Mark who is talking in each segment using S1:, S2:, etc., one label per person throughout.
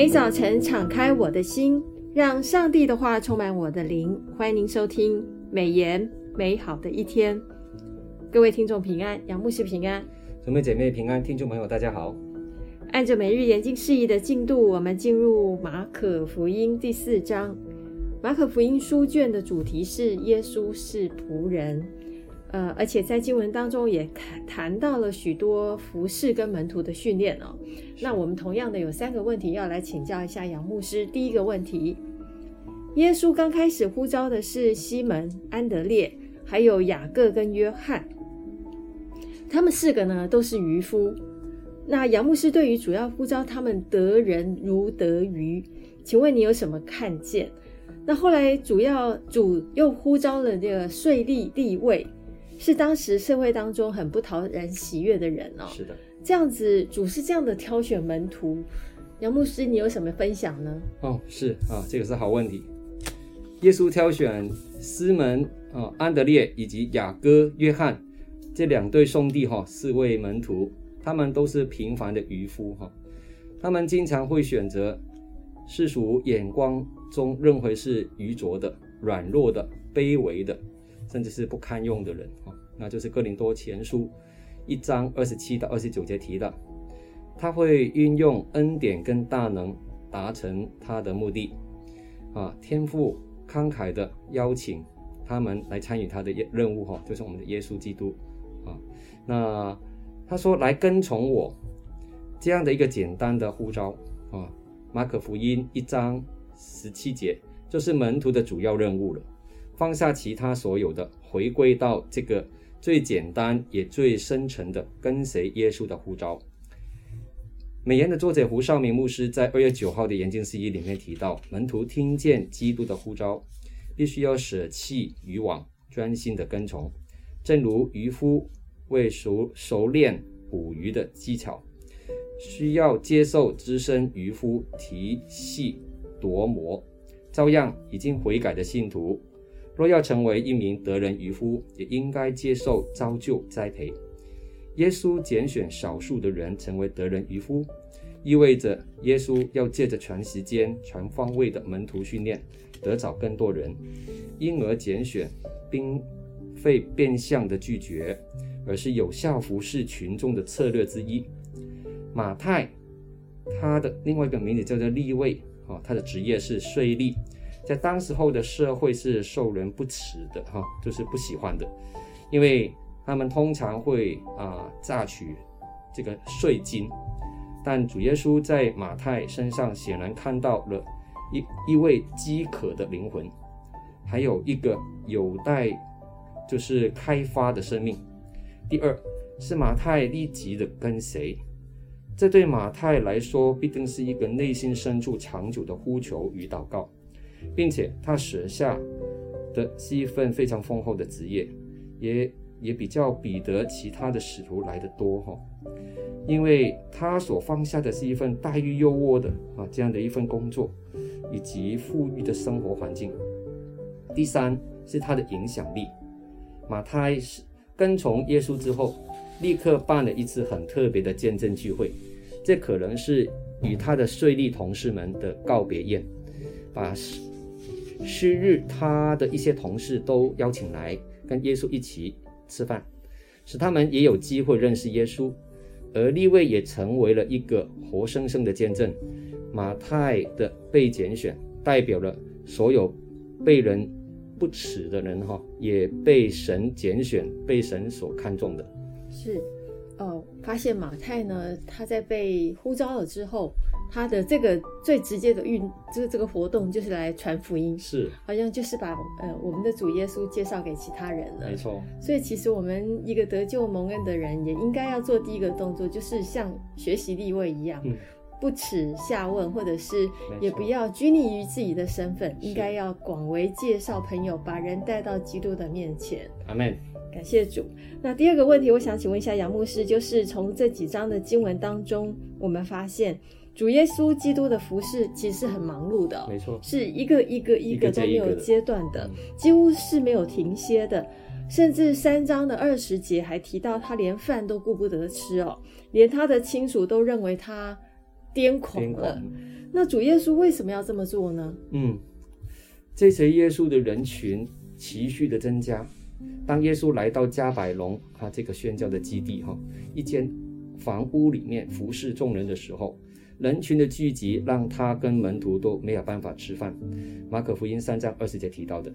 S1: 每早晨敞开我的心，让上帝的话充满我的灵。欢迎您收听美言美好的一天。各位听众平安，杨牧师平安，
S2: 姊妹姐妹平安，听众朋友大家好。
S1: 按着每日研经释义的进度，我们进入马可福音第四章。马可福音书卷的主题是耶稣是仆人。呃，而且在经文当中也谈谈到了许多服饰跟门徒的训练哦。那我们同样的有三个问题要来请教一下杨牧师。第一个问题，耶稣刚开始呼召的是西门、安德烈，还有雅各跟约翰，他们四个呢都是渔夫。那杨牧师对于主要呼召他们得人如得鱼，请问你有什么看见？那后来主要主又呼召了这个税吏利未。是当时社会当中很不讨人喜悦的人哦。
S2: 是的，
S1: 这样子主是这样的挑选门徒，杨牧师，你有什么分享呢？
S2: 哦，是啊，这个是好问题。耶稣挑选西门啊、安德烈以及雅各、约翰这两对兄弟哈，四位门徒，他们都是平凡的渔夫哈，他们经常会选择世俗眼光中认为是愚拙的、软弱的、卑微的。甚至是不堪用的人啊，那就是哥林多前书一章二十七到二十九节提到，他会运用恩典跟大能达成他的目的啊。天父慷慨的邀请他们来参与他的任务哈，就是我们的耶稣基督啊。那他说来跟从我这样的一个简单的呼召啊，马可福音一章十七节就是门徒的主要任务了。放下其他所有的，回归到这个最简单也最深沉的跟随耶稣的呼召。美言的作者胡少明牧师在二月九号的研经释义里面提到，门徒听见基督的呼召，必须要舍弃渔网，专心的跟从。正如渔夫为熟熟练捕鱼的技巧，需要接受资深渔夫提细夺磨，照样已经悔改的信徒。若要成为一名得人渔夫，也应该接受造就栽培。耶稣拣选少数的人成为得人渔夫，意味着耶稣要借着全时间、全方位的门徒训练，得找更多人。因而拣选并非变相的拒绝，而是有效服侍群众的策略之一。马太，他的另外一个名字叫做利未，哦，他的职业是税吏。在当时候的社会是受人不齿的哈，就是不喜欢的，因为他们通常会啊榨取这个税金。但主耶稣在马太身上显然看到了一一位饥渴的灵魂，还有一个有待就是开发的生命。第二是马太立即的跟随，这对马太来说必定是一个内心深处长久的呼求与祷告。并且他舍下的是一份非常丰厚的职业，也也比较彼得其他的使徒来的多哈，因为他所放下的是一份待遇优渥的啊这样的一份工作，以及富裕的生活环境。第三是他的影响力，马太是跟从耶稣之后，立刻办了一次很特别的见证聚会，这可能是与他的税吏同事们的告别宴，把。昔日他的一些同事都邀请来跟耶稣一起吃饭，使他们也有机会认识耶稣，而利未也成为了一个活生生的见证。马太的被拣选，代表了所有被人不齿的人哈，也被神拣选，被神所看重的。
S1: 是，哦，发现马太呢，他在被呼召了之后。他的这个最直接的运，就是这个活动就是来传福音，
S2: 是，
S1: 好像就是把呃我们的主耶稣介绍给其他人了。
S2: 没错。
S1: 所以其实我们一个得救蒙恩的人，也应该要做第一个动作，就是像学习立位一样，嗯、不耻下问，或者是也不要拘泥于自己的身份，应该要广为介绍朋友，把人带到基督的面前。
S2: 阿门。
S1: 感谢主。那第二个问题，我想请问一下杨牧师，就是从这几章的经文当中，我们发现。主耶稣基督的服饰其实是很忙碌的，
S2: 没错，
S1: 是一个一个一个都没有阶段的，
S2: 的
S1: 几乎是没有停歇的。甚至三章的二十节还提到，他连饭都顾不得吃哦，连他的亲属都认为他癫狂了。那主耶稣为什么要这么做呢？
S2: 嗯，这随耶稣的人群持续的增加。当耶稣来到加百隆，他这个宣教的基地哈，一间房屋里面服侍众人的时候，人群的聚集让他跟门徒都没有办法吃饭。马可福音三章二十节提到的，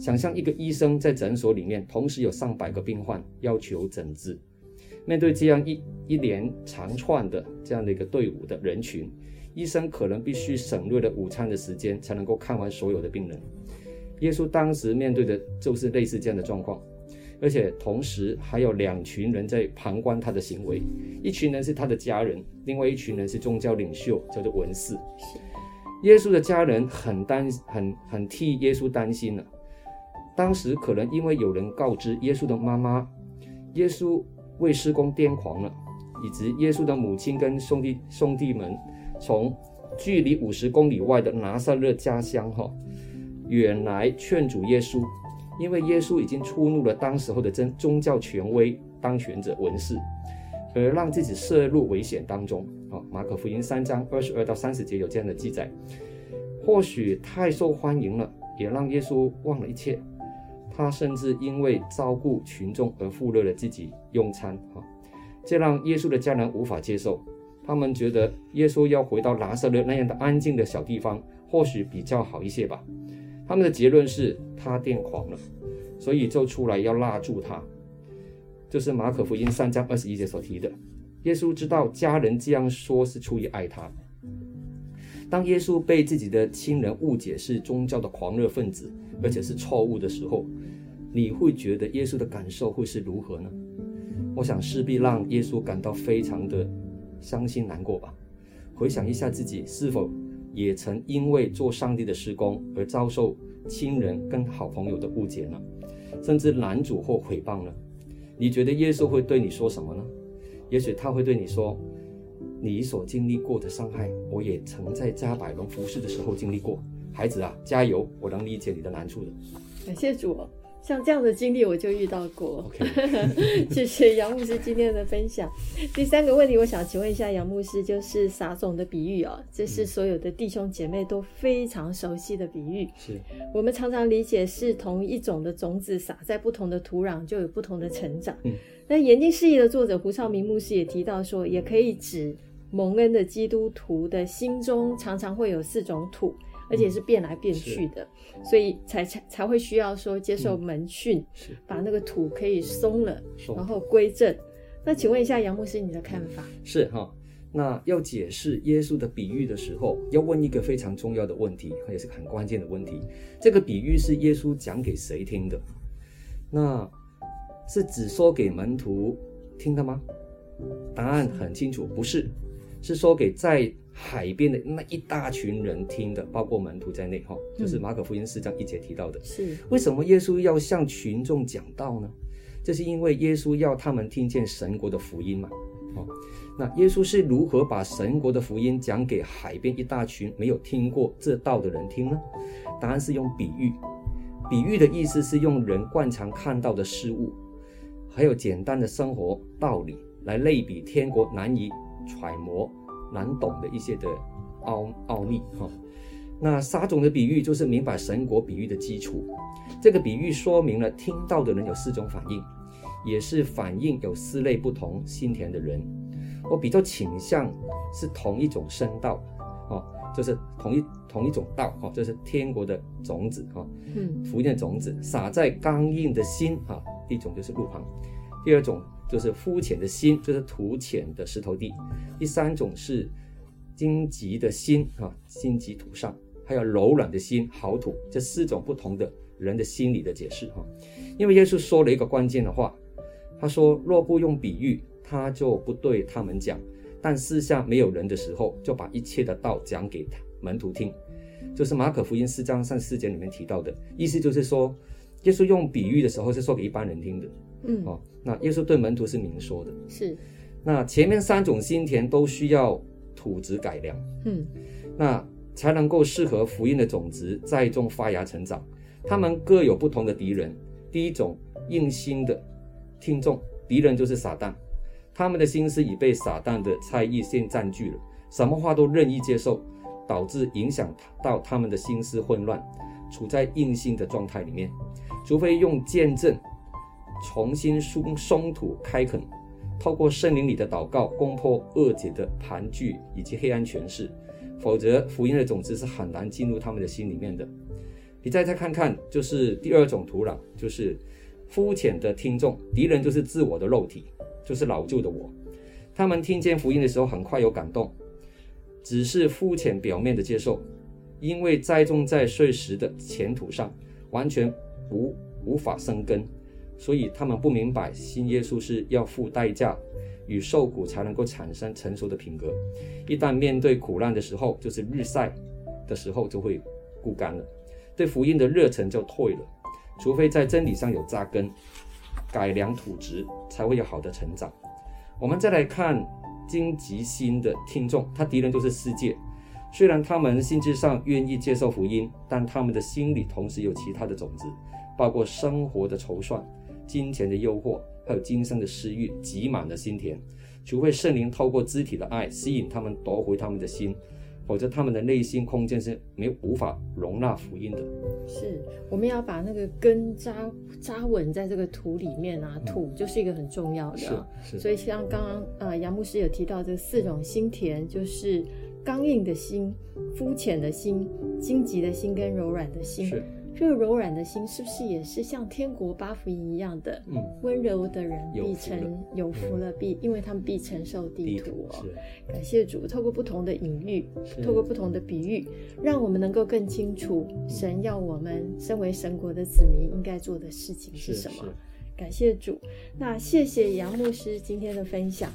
S2: 想象一个医生在诊所里面，同时有上百个病患要求诊治，面对这样一一连长串的这样的一个队伍的人群，医生可能必须省略了午餐的时间，才能够看完所有的病人。耶稣当时面对的就是类似这样的状况。而且同时还有两群人在旁观他的行为，一群人是他的家人，另外一群人是宗教领袖，叫做文士。耶稣的家人很担很很替耶稣担心了。当时可能因为有人告知耶稣的妈妈，耶稣为施工癫狂了，以及耶稣的母亲跟兄弟兄弟们从距离五十公里外的拿撒勒家乡哈远来劝阻耶稣。因为耶稣已经触怒了当时候的真宗教权威当权者文士，而让自己涉入危险当中。啊，马可福音三章二十二到三十节有这样的记载。或许太受欢迎了，也让耶稣忘了一切。他甚至因为照顾群众而忽略了自己用餐。啊，这让耶稣的家人无法接受。他们觉得耶稣要回到拿撒勒那样的安静的小地方，或许比较好一些吧。他们的结论是他癫狂了，所以就出来要拉住他。就是马可福音三章二十一节所提的。耶稣知道家人这样说是出于爱他。当耶稣被自己的亲人误解是宗教的狂热分子，而且是错误的时候，你会觉得耶稣的感受会是如何呢？我想势必让耶稣感到非常的伤心难过吧。回想一下自己是否。也曾因为做上帝的施工而遭受亲人跟好朋友的误解呢，甚至拦阻或诽谤呢？你觉得耶稣会对你说什么呢？也许他会对你说：“你所经历过的伤害，我也曾在加百农服侍的时候经历过。孩子啊，加油！我能理解你的难处的。”
S1: 感谢主。像这样的经历我就遇到过. 谢谢杨牧师今天的分享。第三个问题，我想请问一下杨牧师，就是撒种的比喻哦，这是所有的弟兄姐妹都非常熟悉的比喻。是，我们常常理解是同一种的种子撒在不同的土壤，就有不同的成长。嗯，那研经释义的作者胡少明牧师也提到说，也可以指蒙恩的基督徒的心中常常会有四种土。而且是变来变去的，嗯、所以才才才会需要说接受门训，嗯、把那个土可以松了，然后归正。那请问一下杨牧师，你的看法？
S2: 是哈，那要解释耶稣的比喻的时候，要问一个非常重要的问题，也是很关键的问题。这个比喻是耶稣讲给谁听的？那是只说给门徒听的吗？答案很清楚，不是，是说给在。海边的那一大群人听的，包括门徒在内，哈，就是马可福音四章一节提到的。是为什么耶稣要向群众讲道呢？这是因为耶稣要他们听见神国的福音嘛。哦，那耶稣是如何把神国的福音讲给海边一大群没有听过这道的人听呢？答案是用比喻。比喻的意思是用人惯常看到的事物，还有简单的生活道理来类比天国难以揣摩。难懂的一些的奥奥秘哈，那撒种的比喻就是明白神国比喻的基础。这个比喻说明了听到的人有四种反应，也是反映有四类不同心田的人。我比较倾向是同一种声道，哦，就是同一同一种道，哦，就是天国的种子，哈，嗯，福音的种子撒在刚硬的心，哈，第一种就是路旁，第二种。就是肤浅的心，就是土浅的石头地；第三种是荆棘的心，啊，荆棘土上；还有柔软的心，好土。这四种不同的人的心理的解释，哈。因为耶稣说了一个关键的话，他说：若不用比喻，他就不对他们讲；但四下没有人的时候，就把一切的道讲给他门徒听。就是马可福音四章三十四节里面提到的意思，就是说，耶稣用比喻的时候是说给一般人听的。嗯，哦，那耶稣对门徒是明说的，是。那前面三种心田都需要土质改良，嗯，那才能够适合福音的种子栽种发芽成长。他们各有不同的敌人。第一种硬心的听众，敌人就是撒旦，他们的心思已被撒旦的猜疑先占据了，什么话都任意接受，导致影响到他们的心思混乱，处在硬心的状态里面。除非用见证重新松松土开垦，透过圣灵里的祷告攻破恶解的盘踞以及黑暗权势，否则福音的种子是很难进入他们的心里面的。你再再看看，就是第二种土壤，就是肤浅的听众，敌人就是自我的肉体，就是老旧的我。他们听见福音的时候，很快有感动，只是肤浅表面的接受，因为栽种在碎石的浅土上，完全无无法生根，所以他们不明白信耶稣是要付代价与受苦才能够产生成熟的品格。一旦面对苦难的时候，就是日晒的时候，就会枯干了。对福音的热忱就退了，除非在真理上有扎根，改良土质，才会有好的成长。我们再来看荆棘心的听众，他敌人都是世界。虽然他们心智上愿意接受福音，但他们的心里同时有其他的种子，包括生活的筹算、金钱的诱惑，还有今生的私欲，挤满了心田。除非圣灵透过肢体的爱吸引他们，夺回他们的心。否则，他们的内心空间是没有无法容纳福音的。
S1: 是，我们要把那个根扎扎稳在这个土里面啊，土就是一个很重要的。是，是。所以像刚刚呃杨牧师有提到这四种心田，就是刚硬的心、肤浅的心、荆棘的心跟柔软的心。是。这个柔软的心是不是也是像天国八福音一样的？嗯，温柔的人必承有福了，必因为他们必承受地土哦。感谢主，透过不同的隐喻，透过不同的比喻，让我们能够更清楚神要我们身为神国的子民应该做的事情是什么。感谢主，那谢谢杨牧师今天的分享。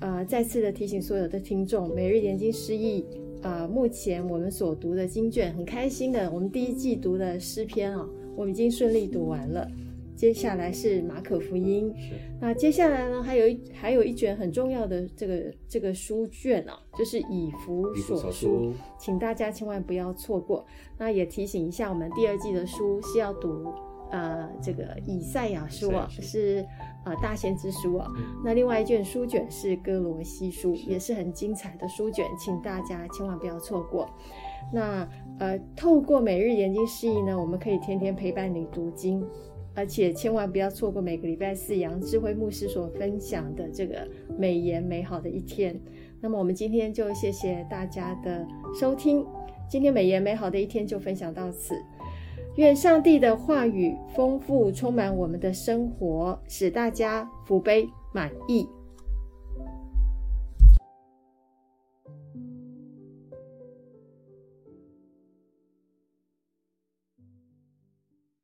S1: 呃，再次的提醒所有的听众，每日研经释义。呃，目前我们所读的经卷，很开心的，我们第一季读的诗篇啊、哦，我们已经顺利读完了。接下来是马可福音，那接下来呢，还有一还有一卷很重要的这个这个书卷啊，就是以弗所书，请大家千万不要错过。那也提醒一下，我们第二季的书是要读呃这个以赛亚书啊，是。呃，大先知书啊，那另外一卷书卷是歌罗西书，也是很精彩的书卷，请大家千万不要错过。那呃，透过每日研经释义呢，我们可以天天陪伴你读经，而且千万不要错过每个礼拜四杨智慧牧师所分享的这个美言美好的一天。那么我们今天就谢谢大家的收听，今天美言美好的一天就分享到此。愿上帝的话语丰富充满我们的生活，使大家福杯满溢。